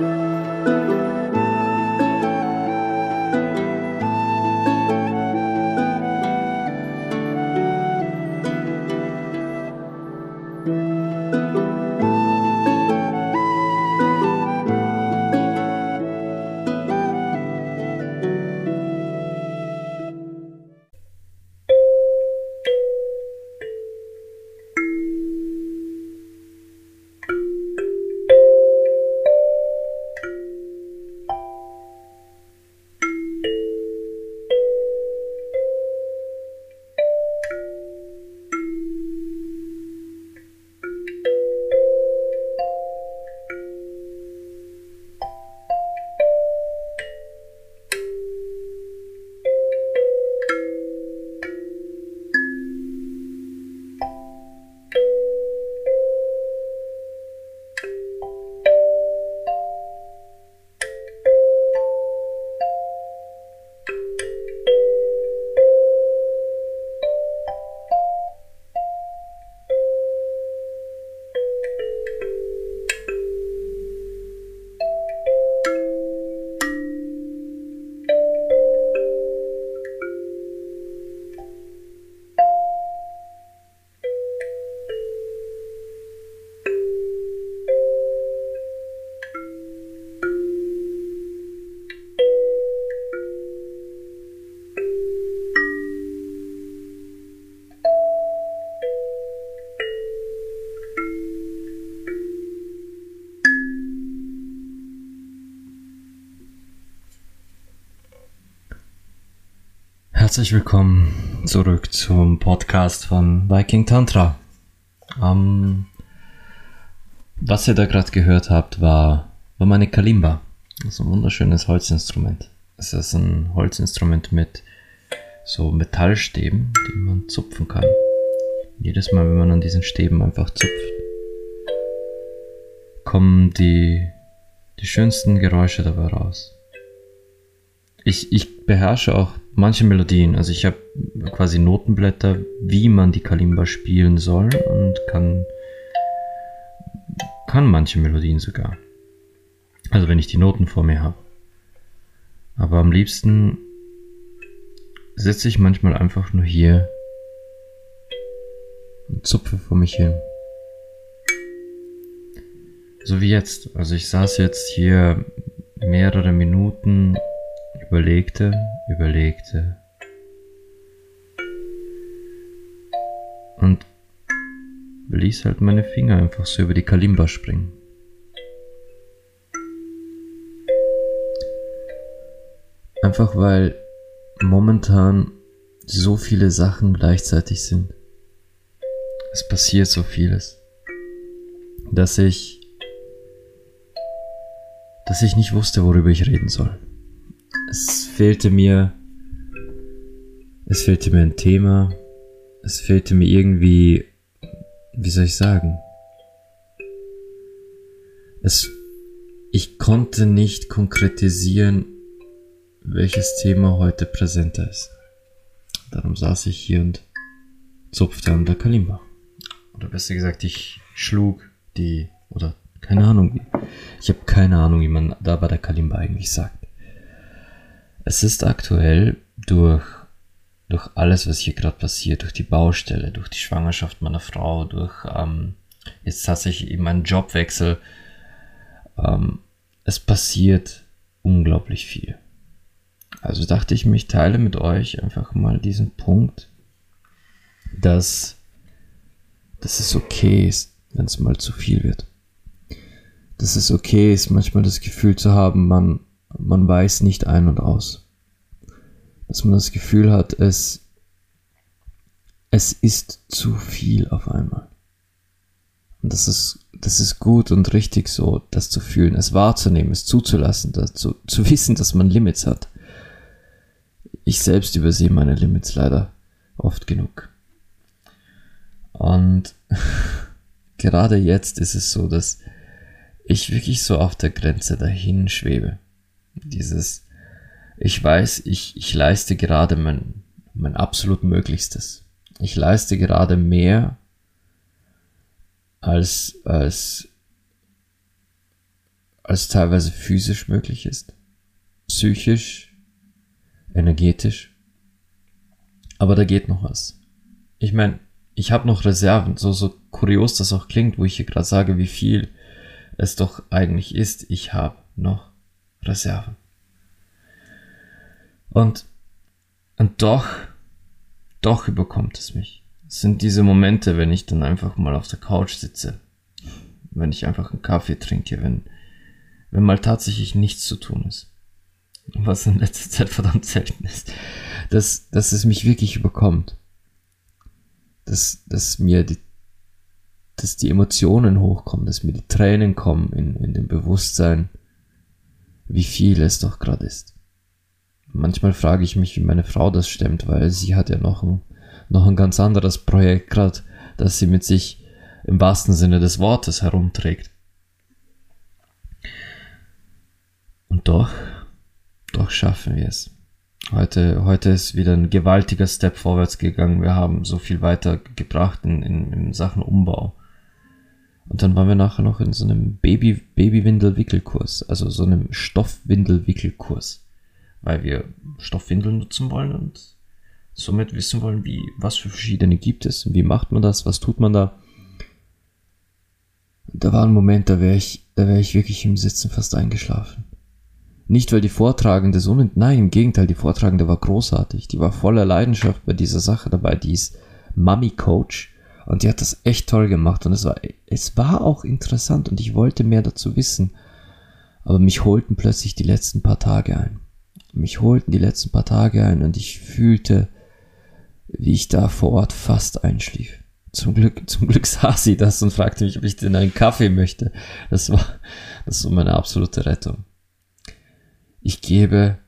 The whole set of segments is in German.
Música Herzlich willkommen zurück zum Podcast von Viking Tantra. Ähm, was ihr da gerade gehört habt, war, war meine Kalimba. Das ist ein wunderschönes Holzinstrument. Es ist ein Holzinstrument mit so Metallstäben, die man zupfen kann. Jedes Mal, wenn man an diesen Stäben einfach zupft, kommen die, die schönsten Geräusche dabei raus. Ich, ich beherrsche auch manche Melodien. Also ich habe quasi Notenblätter, wie man die Kalimba spielen soll und kann, kann manche Melodien sogar. Also wenn ich die Noten vor mir habe. Aber am liebsten sitze ich manchmal einfach nur hier und zupfe vor mich hin. So wie jetzt. Also ich saß jetzt hier mehrere Minuten überlegte, überlegte und ließ halt meine Finger einfach so über die Kalimba springen. Einfach weil momentan so viele Sachen gleichzeitig sind. Es passiert so vieles, dass ich, dass ich nicht wusste, worüber ich reden soll es fehlte mir, es fehlte mir ein Thema, es fehlte mir irgendwie, wie soll ich sagen, es, ich konnte nicht konkretisieren, welches Thema heute präsenter ist. Darum saß ich hier und zupfte an der Kalimba. Oder besser gesagt, ich schlug die, oder keine Ahnung, ich habe keine Ahnung, wie man da bei der Kalimba eigentlich sagt. Es ist aktuell durch, durch alles, was hier gerade passiert, durch die Baustelle, durch die Schwangerschaft meiner Frau, durch ähm, jetzt tatsächlich eben einen Jobwechsel, ähm, es passiert unglaublich viel. Also dachte ich mich, teile mit euch einfach mal diesen Punkt, dass, dass es okay ist, wenn es mal zu viel wird. Dass es okay ist, manchmal das Gefühl zu haben, man man weiß nicht ein und aus. Dass man das Gefühl hat, es, es ist zu viel auf einmal. Und das ist, das ist gut und richtig so, das zu fühlen, es wahrzunehmen, es zuzulassen, dazu, zu wissen, dass man Limits hat. Ich selbst übersehe meine Limits leider oft genug. Und gerade jetzt ist es so, dass ich wirklich so auf der Grenze dahin schwebe. Dieses, ich weiß, ich, ich leiste gerade mein, mein absolut Möglichstes. Ich leiste gerade mehr als, als, als teilweise physisch möglich ist, psychisch, energetisch. Aber da geht noch was. Ich meine, ich habe noch Reserven, so, so kurios das auch klingt, wo ich hier gerade sage, wie viel es doch eigentlich ist. Ich habe noch Reserven. Und, und doch, doch überkommt es mich. Es sind diese Momente, wenn ich dann einfach mal auf der Couch sitze, wenn ich einfach einen Kaffee trinke, wenn, wenn mal tatsächlich nichts zu tun ist. Was in letzter Zeit verdammt selten ist. Dass, dass es mich wirklich überkommt. Dass, dass mir die, dass die Emotionen hochkommen, dass mir die Tränen kommen in, in dem Bewusstsein, wie viel es doch gerade ist. Manchmal frage ich mich, wie meine Frau das stemmt, weil sie hat ja noch ein, noch ein ganz anderes Projekt gerade, das sie mit sich im wahrsten Sinne des Wortes herumträgt. Und doch, doch schaffen wir es. Heute, heute ist wieder ein gewaltiger Step vorwärts gegangen. Wir haben so viel weiter gebracht in, in, in Sachen Umbau. Und dann waren wir nachher noch in so einem Baby, Babywindel-Wickelkurs, also so einem Stoffwindel-Wickelkurs, weil wir Stoffwindeln nutzen wollen und somit wissen wollen, wie, was für verschiedene gibt es, wie macht man das, was tut man da. Da war ein Moment, da wäre ich, da wäre ich wirklich im Sitzen fast eingeschlafen. Nicht, weil die Vortragende so, nein, im Gegenteil, die Vortragende war großartig. Die war voller Leidenschaft bei dieser Sache dabei. Die ist Mummy Coach und die hat das echt toll gemacht und es war, es war auch interessant und ich wollte mehr dazu wissen. Aber mich holten plötzlich die letzten paar Tage ein. Mich holten die letzten paar Tage ein und ich fühlte, wie ich da vor Ort fast einschlief. Zum Glück, zum Glück sah sie das und fragte mich, ob ich denn einen Kaffee möchte. Das war, das war meine absolute Rettung ich gebe,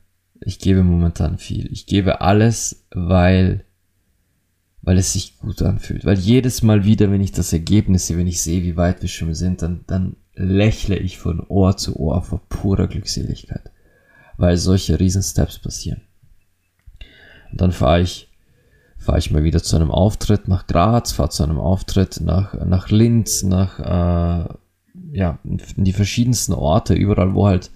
ich gebe momentan viel. Ich gebe alles, weil, weil es sich gut anfühlt. Weil jedes Mal wieder, wenn ich das Ergebnis sehe, wenn ich sehe, wie weit wir schon sind, dann, dann lächle ich von Ohr zu Ohr vor purer Glückseligkeit. Weil solche Riesensteps passieren. Und dann fahre ich, fahre ich mal wieder zu einem Auftritt nach Graz, fahre zu einem Auftritt nach, nach Linz, nach, äh, ja, in die verschiedensten Orte, überall, wo halt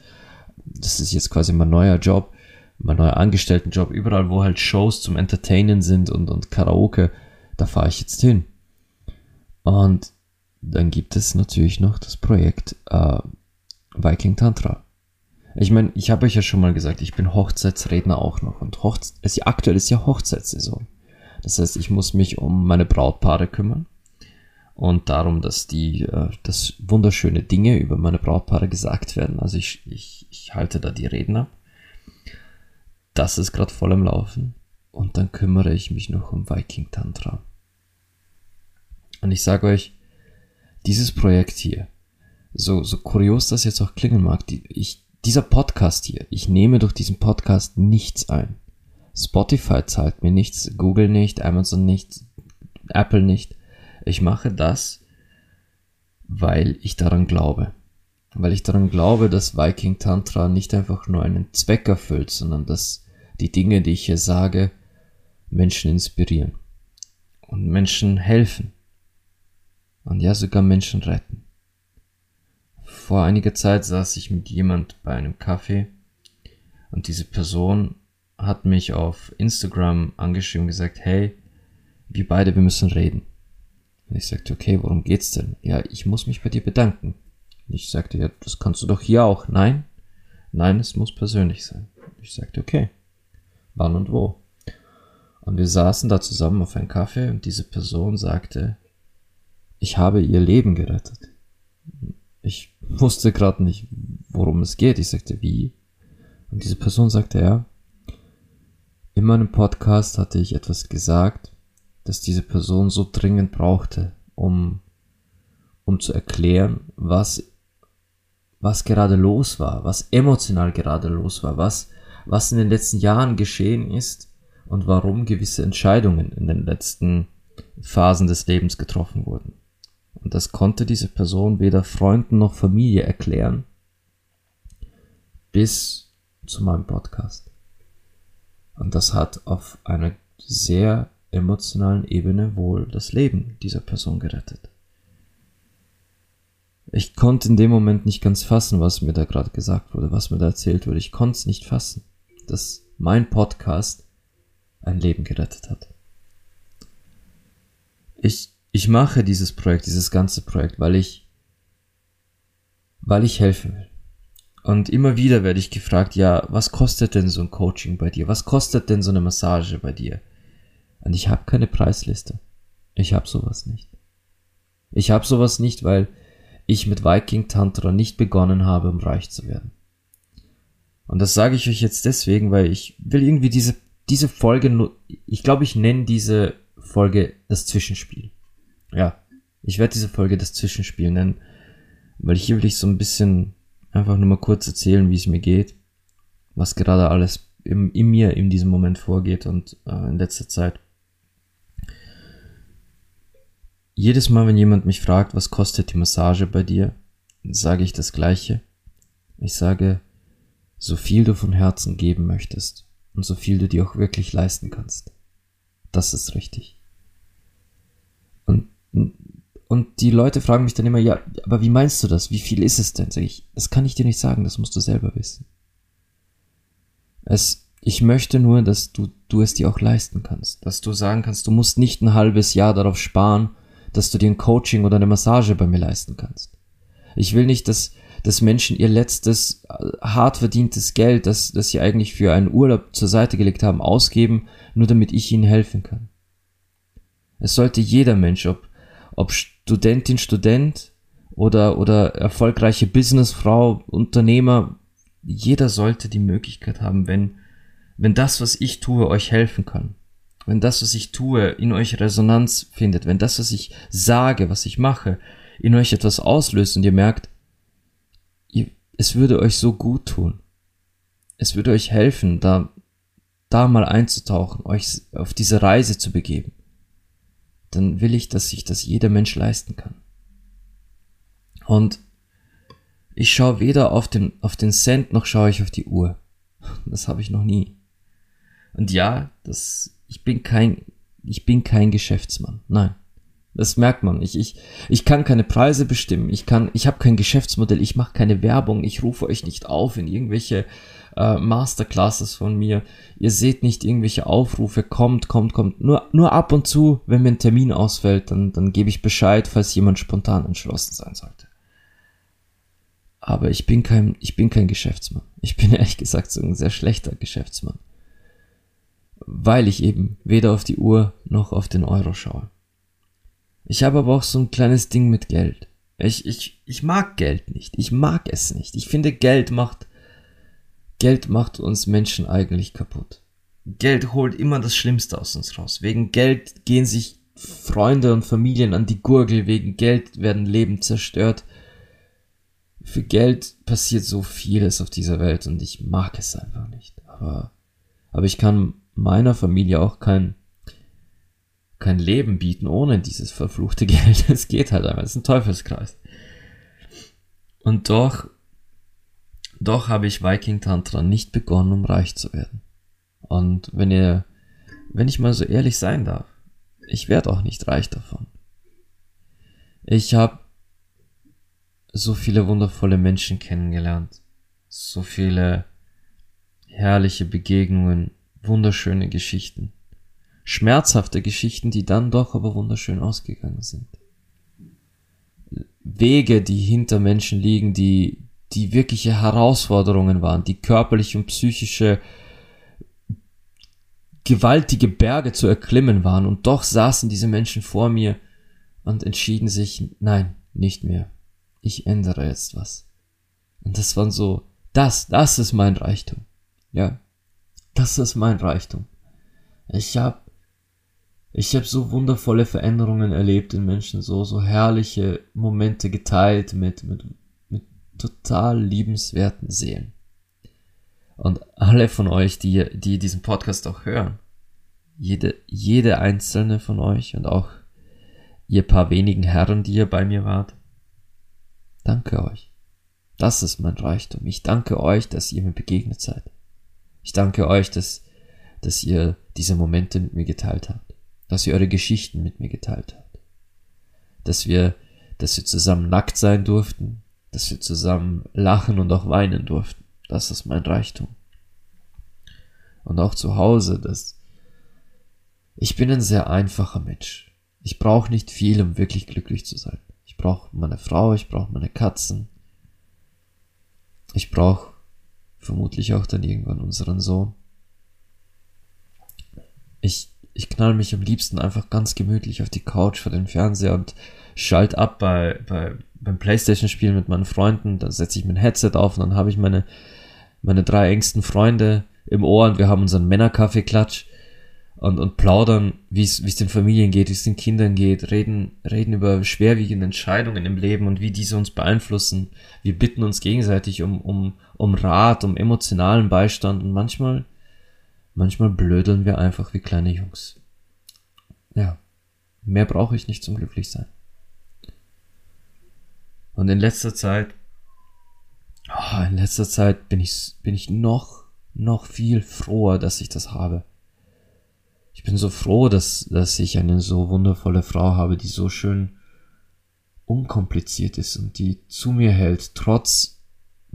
das ist jetzt quasi mein neuer Job, mein neuer Angestelltenjob, überall, wo halt Shows zum Entertainen sind und, und Karaoke, da fahre ich jetzt hin. Und dann gibt es natürlich noch das Projekt äh, Viking Tantra. Ich meine, ich habe euch ja schon mal gesagt, ich bin Hochzeitsredner auch noch und Hochze es, aktuell ist ja Hochzeitssaison. Das heißt, ich muss mich um meine Brautpaare kümmern und darum, dass die, äh, dass wunderschöne Dinge über meine Brautpaare gesagt werden. Also ich, ich, ich halte da die Reden ab. Das ist gerade voll am Laufen. Und dann kümmere ich mich noch um Viking Tantra. Und ich sage euch, dieses Projekt hier, so, so kurios das jetzt auch klingen mag, die, ich, dieser Podcast hier, ich nehme durch diesen Podcast nichts ein. Spotify zahlt mir nichts, Google nicht, Amazon nicht, Apple nicht. Ich mache das, weil ich daran glaube. Weil ich daran glaube, dass Viking Tantra nicht einfach nur einen Zweck erfüllt, sondern dass die Dinge, die ich hier sage, Menschen inspirieren und Menschen helfen und ja sogar Menschen retten. Vor einiger Zeit saß ich mit jemand bei einem Kaffee und diese Person hat mich auf Instagram angeschrieben und gesagt, hey, wir beide, wir müssen reden. Und ich sagte, okay, worum geht's denn? Ja, ich muss mich bei dir bedanken. Und ich sagte, ja, das kannst du doch hier auch. Nein, nein, es muss persönlich sein. Ich sagte, okay, wann und wo? Und wir saßen da zusammen auf einen Kaffee und diese Person sagte, ich habe ihr Leben gerettet. Ich wusste gerade nicht, worum es geht. Ich sagte, wie? Und diese Person sagte, ja, in meinem Podcast hatte ich etwas gesagt, das diese Person so dringend brauchte, um, um zu erklären, was, was gerade los war, was emotional gerade los war, was, was in den letzten Jahren geschehen ist und warum gewisse Entscheidungen in den letzten Phasen des Lebens getroffen wurden. Und das konnte diese Person weder Freunden noch Familie erklären, bis zu meinem Podcast. Und das hat auf eine sehr emotionalen Ebene wohl das Leben dieser Person gerettet. ich konnte in dem Moment nicht ganz fassen, was mir da gerade gesagt wurde, was mir da erzählt wurde. Ich konnte es nicht fassen, dass mein Podcast ein Leben gerettet hat. Ich, ich mache dieses Projekt, dieses ganze Projekt, weil ich, weil ich helfen will. Und immer wieder werde ich gefragt, ja, was kostet denn so ein Coaching bei dir? Was kostet denn so eine Massage bei dir? Und ich habe keine Preisliste. Ich habe sowas nicht. Ich habe sowas nicht, weil ich mit Viking Tantra nicht begonnen habe, um reich zu werden. Und das sage ich euch jetzt deswegen, weil ich will irgendwie diese, diese Folge, ich glaube, ich nenne diese Folge das Zwischenspiel. Ja, ich werde diese Folge das Zwischenspiel nennen, weil hier will ich so ein bisschen einfach nur mal kurz erzählen, wie es mir geht, was gerade alles in, in mir in diesem Moment vorgeht und äh, in letzter Zeit. Jedes Mal, wenn jemand mich fragt, was kostet die Massage bei dir, sage ich das Gleiche. Ich sage, so viel du von Herzen geben möchtest und so viel du dir auch wirklich leisten kannst. Das ist richtig. Und, und die Leute fragen mich dann immer, ja, aber wie meinst du das? Wie viel ist es denn? Sag ich, das kann ich dir nicht sagen, das musst du selber wissen. Es, ich möchte nur, dass du, du es dir auch leisten kannst. Dass du sagen kannst, du musst nicht ein halbes Jahr darauf sparen, dass du dir ein Coaching oder eine Massage bei mir leisten kannst. Ich will nicht, dass, dass Menschen ihr letztes äh, hart verdientes Geld, das, das sie eigentlich für einen Urlaub zur Seite gelegt haben, ausgeben, nur damit ich ihnen helfen kann. Es sollte jeder Mensch, ob, ob Studentin, Student oder, oder erfolgreiche Businessfrau, Unternehmer, jeder sollte die Möglichkeit haben, wenn, wenn das, was ich tue, euch helfen kann wenn das, was ich tue, in euch Resonanz findet, wenn das, was ich sage, was ich mache, in euch etwas auslöst und ihr merkt, es würde euch so gut tun. Es würde euch helfen, da, da mal einzutauchen, euch auf diese Reise zu begeben. Dann will ich, dass sich das jeder Mensch leisten kann. Und ich schaue weder auf den, auf den Cent noch schaue ich auf die Uhr. Das habe ich noch nie. Und ja, das ich bin kein, ich bin kein Geschäftsmann. Nein. Das merkt man. Ich, ich, ich kann keine Preise bestimmen. Ich kann, ich habe kein Geschäftsmodell. Ich mache keine Werbung. Ich rufe euch nicht auf in irgendwelche äh, Masterclasses von mir. Ihr seht nicht irgendwelche Aufrufe. Kommt, kommt, kommt. Nur, nur ab und zu, wenn mir ein Termin ausfällt, dann, dann gebe ich Bescheid, falls jemand spontan entschlossen sein sollte. Aber ich bin kein, ich bin kein Geschäftsmann. Ich bin ehrlich gesagt so ein sehr schlechter Geschäftsmann weil ich eben weder auf die Uhr noch auf den Euro schaue. Ich habe aber auch so ein kleines Ding mit Geld. Ich, ich, ich mag Geld nicht. Ich mag es nicht. Ich finde, Geld macht, Geld macht uns Menschen eigentlich kaputt. Geld holt immer das Schlimmste aus uns raus. Wegen Geld gehen sich Freunde und Familien an die Gurgel. Wegen Geld werden Leben zerstört. Für Geld passiert so vieles auf dieser Welt und ich mag es einfach nicht. Aber, aber ich kann meiner Familie auch kein, kein Leben bieten ohne dieses verfluchte Geld. Es geht halt einfach. Es ist ein Teufelskreis. Und doch, doch habe ich Viking Tantra nicht begonnen, um reich zu werden. Und wenn ihr, wenn ich mal so ehrlich sein darf, ich werde auch nicht reich davon. Ich habe so viele wundervolle Menschen kennengelernt, so viele herrliche Begegnungen wunderschöne Geschichten. Schmerzhafte Geschichten, die dann doch aber wunderschön ausgegangen sind. Wege, die hinter Menschen liegen, die, die wirkliche Herausforderungen waren, die körperliche und psychische gewaltige Berge zu erklimmen waren und doch saßen diese Menschen vor mir und entschieden sich, nein, nicht mehr. Ich ändere jetzt was. Und das waren so, das, das ist mein Reichtum. Ja, das ist mein Reichtum. Ich hab, ich hab so wundervolle Veränderungen erlebt in Menschen, so, so herrliche Momente geteilt mit, mit, mit total liebenswerten Seelen. Und alle von euch, die, die diesen Podcast auch hören, jede, jede einzelne von euch und auch ihr paar wenigen Herren, die ihr bei mir wart, danke euch. Das ist mein Reichtum. Ich danke euch, dass ihr mir begegnet seid. Ich danke euch, dass, dass ihr diese Momente mit mir geteilt habt, dass ihr eure Geschichten mit mir geteilt habt, dass wir, dass wir zusammen nackt sein durften, dass wir zusammen lachen und auch weinen durften. Das ist mein Reichtum. Und auch zu Hause, dass ich bin ein sehr einfacher Mensch. Ich brauche nicht viel, um wirklich glücklich zu sein. Ich brauche meine Frau, ich brauche meine Katzen. Ich brauche vermutlich auch dann irgendwann unseren Sohn. Ich, ich knall mich am liebsten einfach ganz gemütlich auf die Couch vor den Fernseher und schalt ab bei, bei, beim Playstation-Spielen mit meinen Freunden. Da setze ich mein Headset auf und dann habe ich meine, meine drei engsten Freunde im Ohr und wir haben unseren Männerkaffee-Klatsch und, und plaudern, wie es wie es den Familien geht, wie es den Kindern geht, reden, reden über schwerwiegende Entscheidungen im Leben und wie diese uns beeinflussen. Wir bitten uns gegenseitig um, um, um Rat, um emotionalen Beistand und manchmal, manchmal blödeln wir einfach wie kleine Jungs. Ja, mehr brauche ich nicht zum Glücklichsein. Und in letzter Zeit, oh, in letzter Zeit bin ich, bin ich noch, noch viel froher, dass ich das habe ich bin so froh, dass, dass ich eine so wundervolle Frau habe, die so schön unkompliziert ist und die zu mir hält, trotz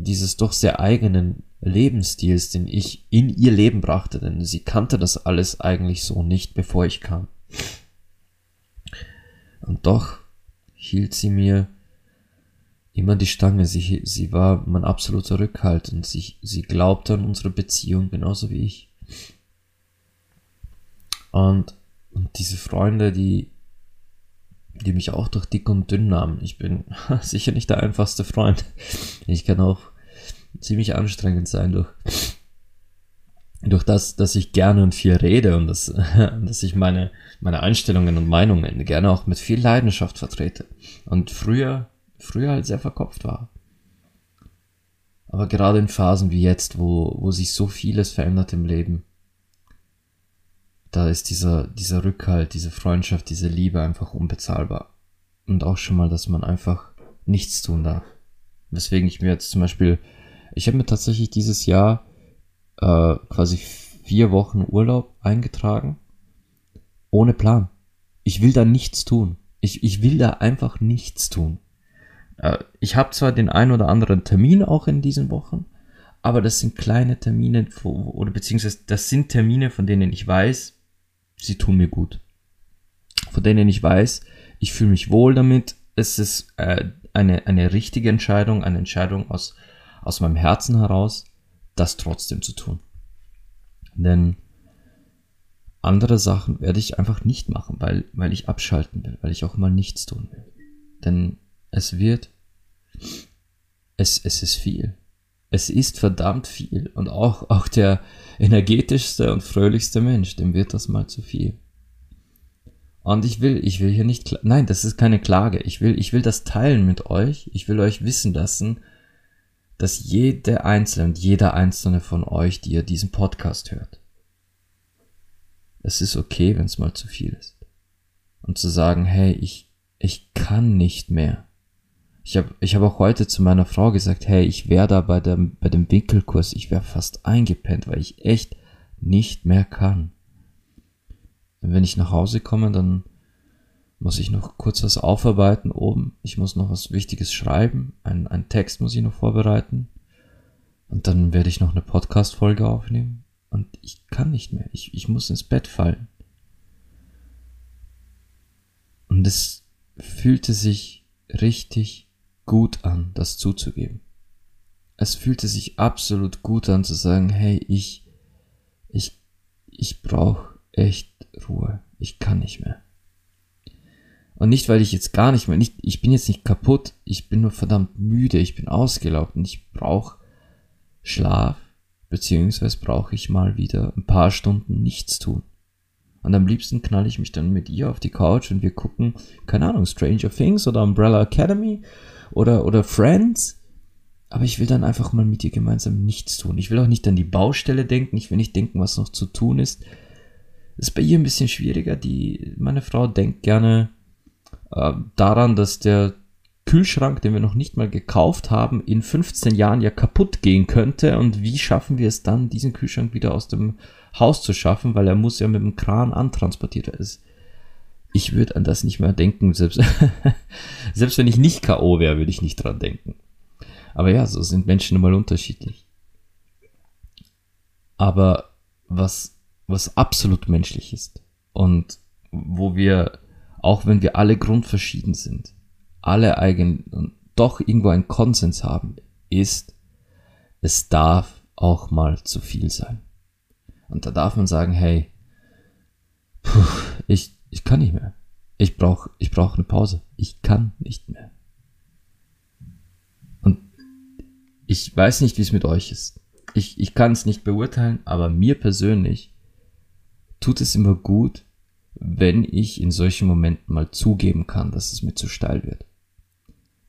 dieses doch sehr eigenen Lebensstils, den ich in ihr Leben brachte, denn sie kannte das alles eigentlich so nicht, bevor ich kam. Und doch hielt sie mir immer die Stange. Sie, sie war mein absoluter Rückhalt und sie, sie glaubte an unsere Beziehung genauso wie ich. Und, und diese Freunde, die, die mich auch durch dick und dünn nahmen. Ich bin sicher nicht der einfachste Freund. Ich kann auch ziemlich anstrengend sein durch, durch das, dass ich gerne und viel rede und dass, dass ich meine, meine Einstellungen und Meinungen gerne auch mit viel Leidenschaft vertrete. Und früher, früher halt sehr verkopft war. Aber gerade in Phasen wie jetzt, wo, wo sich so vieles verändert im Leben, da ist dieser, dieser Rückhalt, diese Freundschaft, diese Liebe einfach unbezahlbar. Und auch schon mal, dass man einfach nichts tun darf. Weswegen ich mir jetzt zum Beispiel, ich habe mir tatsächlich dieses Jahr äh, quasi vier Wochen Urlaub eingetragen, ohne Plan. Ich will da nichts tun. Ich, ich will da einfach nichts tun. Äh, ich habe zwar den ein oder anderen Termin auch in diesen Wochen, aber das sind kleine Termine, oder beziehungsweise das sind Termine, von denen ich weiß, sie tun mir gut. Von denen ich weiß, ich fühle mich wohl damit. Es ist äh, eine, eine richtige Entscheidung, eine Entscheidung aus, aus meinem Herzen heraus, das trotzdem zu tun. Denn andere Sachen werde ich einfach nicht machen, weil, weil ich abschalten will, weil ich auch mal nichts tun will. Denn es wird, es, es ist viel. Es ist verdammt viel. Und auch, auch der energetischste und fröhlichste Mensch, dem wird das mal zu viel. Und ich will, ich will hier nicht, nein, das ist keine Klage. Ich will, ich will das teilen mit euch. Ich will euch wissen lassen, dass jede einzelne und jeder einzelne von euch, die ihr diesen Podcast hört, es ist okay, wenn es mal zu viel ist. Und zu sagen, hey, ich, ich kann nicht mehr. Ich habe ich hab auch heute zu meiner Frau gesagt, hey, ich wäre da bei dem, bei dem Winkelkurs, ich wäre fast eingepennt, weil ich echt nicht mehr kann. Und wenn ich nach Hause komme, dann muss ich noch kurz was aufarbeiten oben. Ich muss noch was Wichtiges schreiben. Ein, ein Text muss ich noch vorbereiten. Und dann werde ich noch eine Podcast-Folge aufnehmen. Und ich kann nicht mehr. Ich, ich muss ins Bett fallen. Und es fühlte sich richtig gut an, das zuzugeben. Es fühlte sich absolut gut an zu sagen, hey, ich, ich, ich brauche echt Ruhe. Ich kann nicht mehr. Und nicht, weil ich jetzt gar nicht mehr, nicht, ich bin jetzt nicht kaputt, ich bin nur verdammt müde, ich bin ausgelaugt und ich brauche Schlaf, beziehungsweise brauche ich mal wieder ein paar Stunden nichts tun. Und am liebsten knall ich mich dann mit ihr auf die Couch und wir gucken, keine Ahnung, Stranger Things oder Umbrella Academy oder, oder Friends. Aber ich will dann einfach mal mit ihr gemeinsam nichts tun. Ich will auch nicht an die Baustelle denken. Ich will nicht denken, was noch zu tun ist. Das ist bei ihr ein bisschen schwieriger. Die, meine Frau denkt gerne äh, daran, dass der Kühlschrank, den wir noch nicht mal gekauft haben, in 15 Jahren ja kaputt gehen könnte. Und wie schaffen wir es dann, diesen Kühlschrank wieder aus dem Haus zu schaffen, weil er muss ja mit dem Kran antransportiert werden. Ich würde an das nicht mehr denken, selbst, selbst wenn ich nicht K.O. wäre, würde ich nicht dran denken. Aber ja, so sind Menschen immer unterschiedlich. Aber was, was absolut menschlich ist und wo wir, auch wenn wir alle grundverschieden sind, alle eigen, doch irgendwo einen Konsens haben, ist, es darf auch mal zu viel sein. Und da darf man sagen, hey, puh, ich, ich kann nicht mehr. Ich brauche ich brauch eine Pause. Ich kann nicht mehr. Und ich weiß nicht, wie es mit euch ist. Ich, ich kann es nicht beurteilen, aber mir persönlich tut es immer gut, wenn ich in solchen Momenten mal zugeben kann, dass es mir zu steil wird.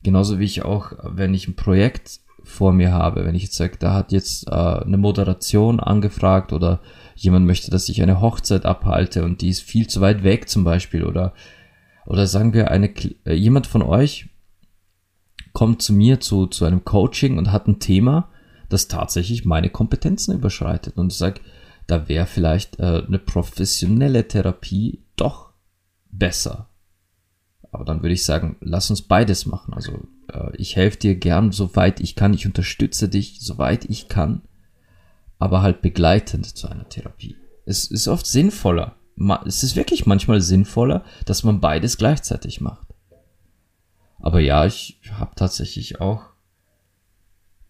Genauso wie ich auch, wenn ich ein Projekt vor mir habe, wenn ich jetzt sage, da hat jetzt äh, eine Moderation angefragt oder jemand möchte, dass ich eine Hochzeit abhalte und die ist viel zu weit weg zum Beispiel oder oder sagen wir eine äh, jemand von euch kommt zu mir zu zu einem Coaching und hat ein Thema, das tatsächlich meine Kompetenzen überschreitet und sage, da wäre vielleicht äh, eine professionelle Therapie doch besser. Aber dann würde ich sagen, lass uns beides machen. Also äh, ich helfe dir gern, soweit ich kann. Ich unterstütze dich, soweit ich kann. Aber halt begleitend zu einer Therapie. Es ist oft sinnvoller. Es ist wirklich manchmal sinnvoller, dass man beides gleichzeitig macht. Aber ja, ich habe tatsächlich auch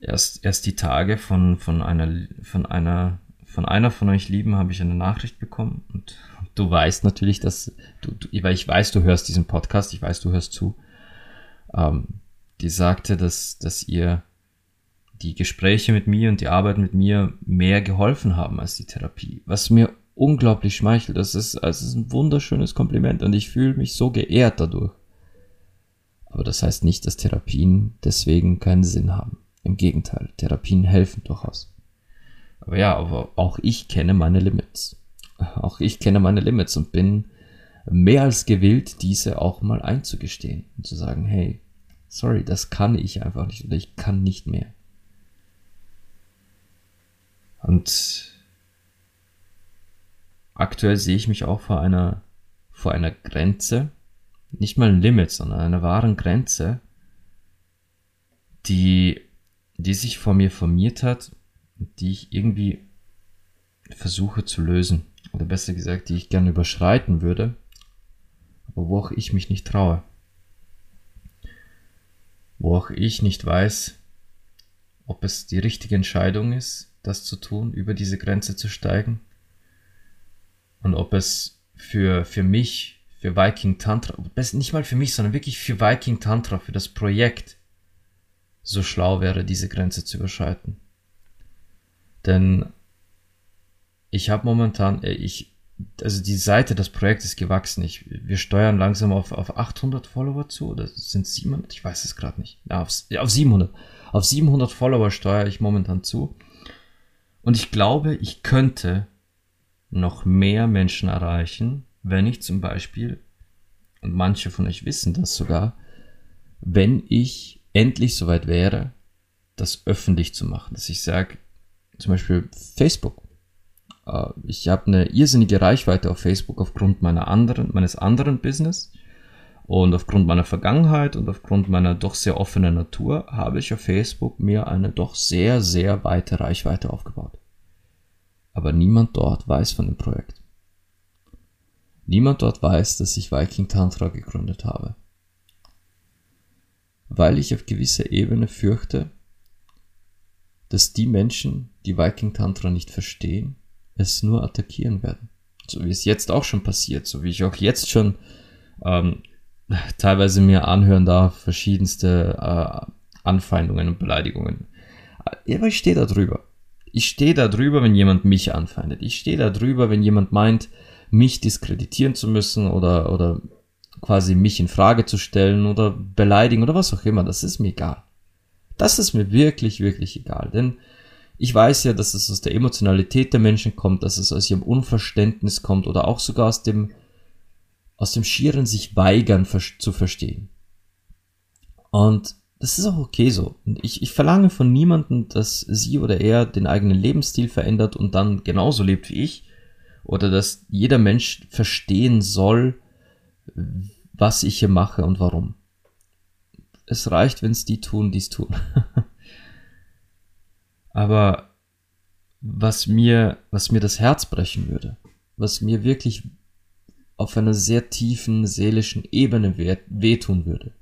erst, erst die Tage von, von einer, von einer, von einer von euch Lieben habe ich eine Nachricht bekommen und du weißt natürlich, dass du, du, weil ich weiß, du hörst diesen Podcast, ich weiß, du hörst zu. Ähm, die sagte, dass, dass ihr die Gespräche mit mir und die Arbeit mit mir mehr geholfen haben als die Therapie. Was mir unglaublich schmeichelt. Das ist, also ist ein wunderschönes Kompliment und ich fühle mich so geehrt dadurch. Aber das heißt nicht, dass Therapien deswegen keinen Sinn haben. Im Gegenteil, Therapien helfen durchaus. Aber ja, aber auch ich kenne meine Limits. Auch ich kenne meine Limits und bin mehr als gewillt, diese auch mal einzugestehen und zu sagen, hey, sorry, das kann ich einfach nicht oder ich kann nicht mehr. Und aktuell sehe ich mich auch vor einer, vor einer Grenze, nicht mal ein Limit, sondern einer wahren Grenze, die, die sich vor mir formiert hat, die ich irgendwie versuche zu lösen oder besser gesagt, die ich gerne überschreiten würde, aber wo auch ich mich nicht traue. Wo auch ich nicht weiß, ob es die richtige Entscheidung ist, das zu tun, über diese Grenze zu steigen. Und ob es für, für mich, für Viking Tantra, nicht mal für mich, sondern wirklich für Viking Tantra, für das Projekt, so schlau wäre, diese Grenze zu überschreiten. Denn ich habe momentan, äh, ich, also die Seite des Projekts ist gewachsen. Ich, wir steuern langsam auf, auf 800 Follower zu oder sind 700? Ich weiß es gerade nicht. Ja, auf, auf 700. Auf 700 Follower steuere ich momentan zu. Und ich glaube, ich könnte noch mehr Menschen erreichen, wenn ich zum Beispiel, und manche von euch wissen das sogar, wenn ich endlich soweit wäre, das öffentlich zu machen. Dass ich sage, zum Beispiel Facebook. Äh, ich habe eine irrsinnige Reichweite auf Facebook aufgrund meiner anderen, meines anderen Business. Und aufgrund meiner Vergangenheit und aufgrund meiner doch sehr offenen Natur habe ich auf Facebook mir eine doch sehr, sehr weite Reichweite aufgebaut. Aber niemand dort weiß von dem Projekt. Niemand dort weiß, dass ich Viking Tantra gegründet habe. Weil ich auf gewisser Ebene fürchte, dass die Menschen, die Viking Tantra nicht verstehen, es nur attackieren werden. So wie es jetzt auch schon passiert, so wie ich auch jetzt schon ähm, teilweise mir anhören darf, verschiedenste äh, Anfeindungen und Beleidigungen. Aber ich stehe da drüber. Ich stehe da drüber, wenn jemand mich anfeindet. Ich stehe da drüber, wenn jemand meint, mich diskreditieren zu müssen oder, oder quasi mich in Frage zu stellen oder beleidigen oder was auch immer. Das ist mir egal. Das ist mir wirklich, wirklich egal. Denn ich weiß ja, dass es aus der Emotionalität der Menschen kommt, dass es aus ihrem Unverständnis kommt oder auch sogar aus dem, aus dem schieren sich weigern zu verstehen. Und das ist auch okay so. Ich, ich verlange von niemandem, dass sie oder er den eigenen Lebensstil verändert und dann genauso lebt wie ich. Oder dass jeder Mensch verstehen soll, was ich hier mache und warum. Es reicht, wenn es die tun, die es tun. Aber was mir, was mir das Herz brechen würde, was mir wirklich auf einer sehr tiefen seelischen Ebene wehtun würde,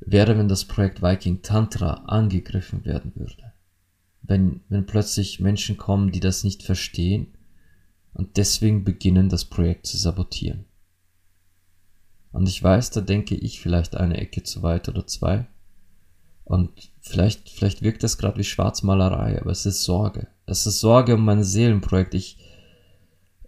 wäre, wenn das Projekt Viking Tantra angegriffen werden würde. Wenn, wenn plötzlich Menschen kommen, die das nicht verstehen und deswegen beginnen, das Projekt zu sabotieren. Und ich weiß, da denke ich vielleicht eine Ecke zu weit oder zwei. Und vielleicht, vielleicht wirkt das gerade wie Schwarzmalerei, aber es ist Sorge. Es ist Sorge um mein Seelenprojekt. Ich,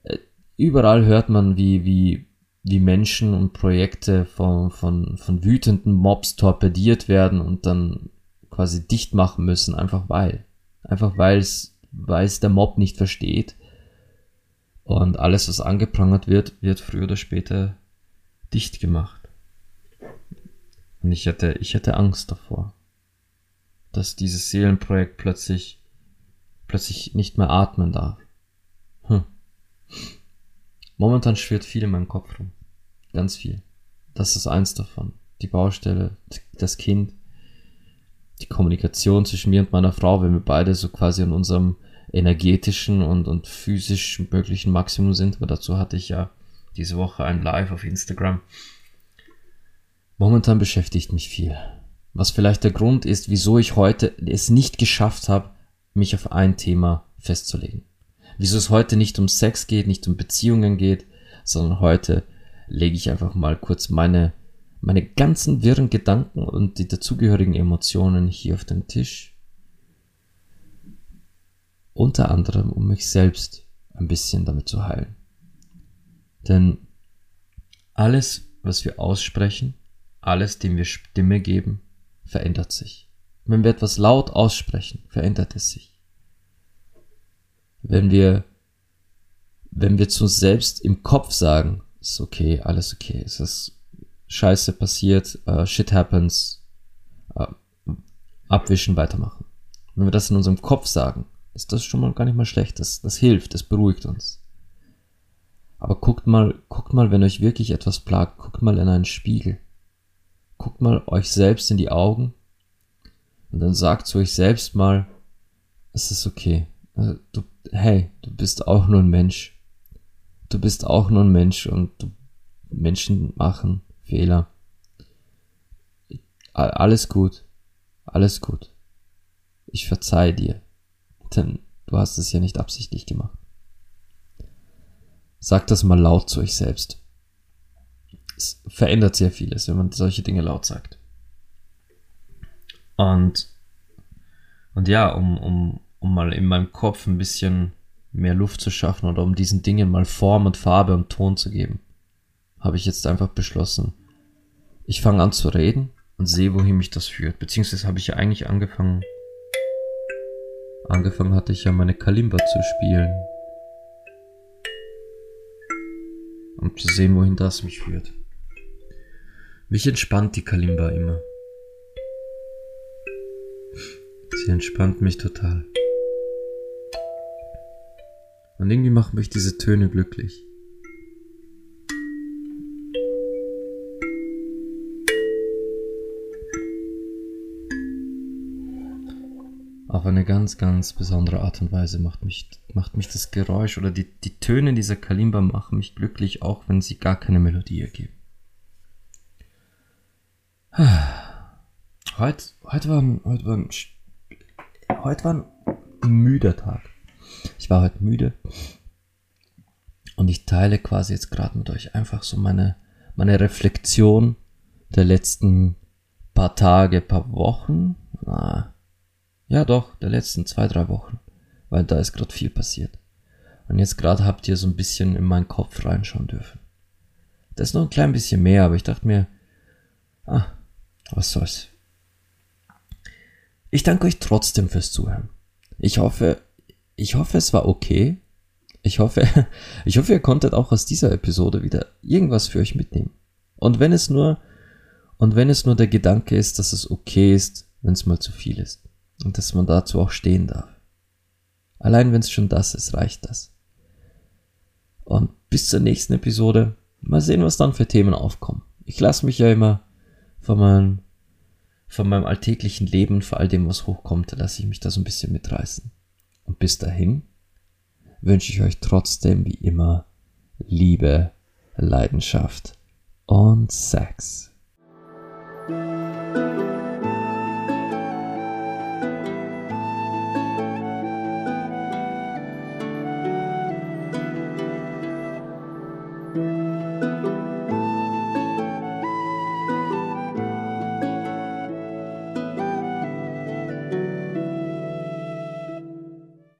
äh, überall hört man, wie, wie, wie Menschen und Projekte von, von, von wütenden Mobs torpediert werden und dann quasi dicht machen müssen, einfach weil. Einfach weil es, der Mob nicht versteht. Und alles, was angeprangert wird, wird früher oder später dicht gemacht. Und ich hätte, ich hätte Angst davor, dass dieses Seelenprojekt plötzlich, plötzlich nicht mehr atmen darf. Hm. Momentan schwirrt viel in meinem Kopf rum. Ganz viel. Das ist eins davon. Die Baustelle, das Kind, die Kommunikation zwischen mir und meiner Frau, wenn wir beide so quasi an unserem energetischen und, und physisch möglichen Maximum sind. Aber dazu hatte ich ja diese Woche ein Live auf Instagram. Momentan beschäftigt mich viel. Was vielleicht der Grund ist, wieso ich heute es nicht geschafft habe, mich auf ein Thema festzulegen. Wieso es heute nicht um Sex geht, nicht um Beziehungen geht, sondern heute lege ich einfach mal kurz meine, meine ganzen wirren Gedanken und die dazugehörigen Emotionen hier auf den Tisch. Unter anderem, um mich selbst ein bisschen damit zu heilen. Denn alles, was wir aussprechen, alles, dem wir Stimme geben, verändert sich. Wenn wir etwas laut aussprechen, verändert es sich. Wenn wir, wenn wir zu uns selbst im Kopf sagen, ist okay, alles okay, es ist Scheiße passiert, uh, shit happens, uh, abwischen, weitermachen. Wenn wir das in unserem Kopf sagen, ist das schon mal gar nicht mal schlecht, das, das hilft, das beruhigt uns. Aber guckt mal, guckt mal, wenn euch wirklich etwas plagt, guckt mal in einen Spiegel. Guckt mal euch selbst in die Augen und dann sagt zu euch selbst mal, es ist okay. Also, du, hey, du bist auch nur ein Mensch. Du bist auch nur ein Mensch und du, Menschen machen Fehler. Alles gut. Alles gut. Ich verzeih dir. Denn du hast es ja nicht absichtlich gemacht. Sagt das mal laut zu euch selbst. Es verändert sehr vieles, wenn man solche Dinge laut sagt. Und, und ja, um, um, um mal in meinem Kopf ein bisschen mehr Luft zu schaffen oder um diesen Dingen mal Form und Farbe und Ton zu geben, habe ich jetzt einfach beschlossen, ich fange an zu reden und sehe, wohin mich das führt. Beziehungsweise habe ich ja eigentlich angefangen, angefangen hatte ich ja meine Kalimba zu spielen. um zu sehen, wohin das mich führt. Mich entspannt die Kalimba immer. Sie entspannt mich total. Und irgendwie machen mich diese Töne glücklich. Auf eine ganz, ganz besondere Art und Weise macht mich, macht mich das Geräusch oder die, die Töne dieser Kalimba machen mich glücklich, auch wenn sie gar keine Melodie ergeben. Heute, heute, war, ein, heute, war ein, heute war ein müder Tag. Ich war heute müde und ich teile quasi jetzt gerade mit euch einfach so meine, meine Reflexion der letzten paar Tage, paar Wochen. Na, ja, doch, der letzten zwei, drei Wochen. Weil da ist gerade viel passiert. Und jetzt gerade habt ihr so ein bisschen in meinen Kopf reinschauen dürfen. Das ist noch ein klein bisschen mehr, aber ich dachte mir, ah, was soll's. Ich danke euch trotzdem fürs Zuhören. Ich hoffe, ich hoffe, es war okay. Ich hoffe, ich hoffe, ihr konntet auch aus dieser Episode wieder irgendwas für euch mitnehmen. Und wenn es nur, und wenn es nur der Gedanke ist, dass es okay ist, wenn es mal zu viel ist. Und dass man dazu auch stehen darf. Allein wenn es schon das ist, reicht das. Und bis zur nächsten Episode Mal sehen, was dann für Themen aufkommen. Ich lasse mich ja immer von meinem, von meinem alltäglichen Leben, vor all dem, was hochkommt, lasse ich mich da so ein bisschen mitreißen. Und bis dahin wünsche ich euch trotzdem wie immer Liebe, Leidenschaft und Sex.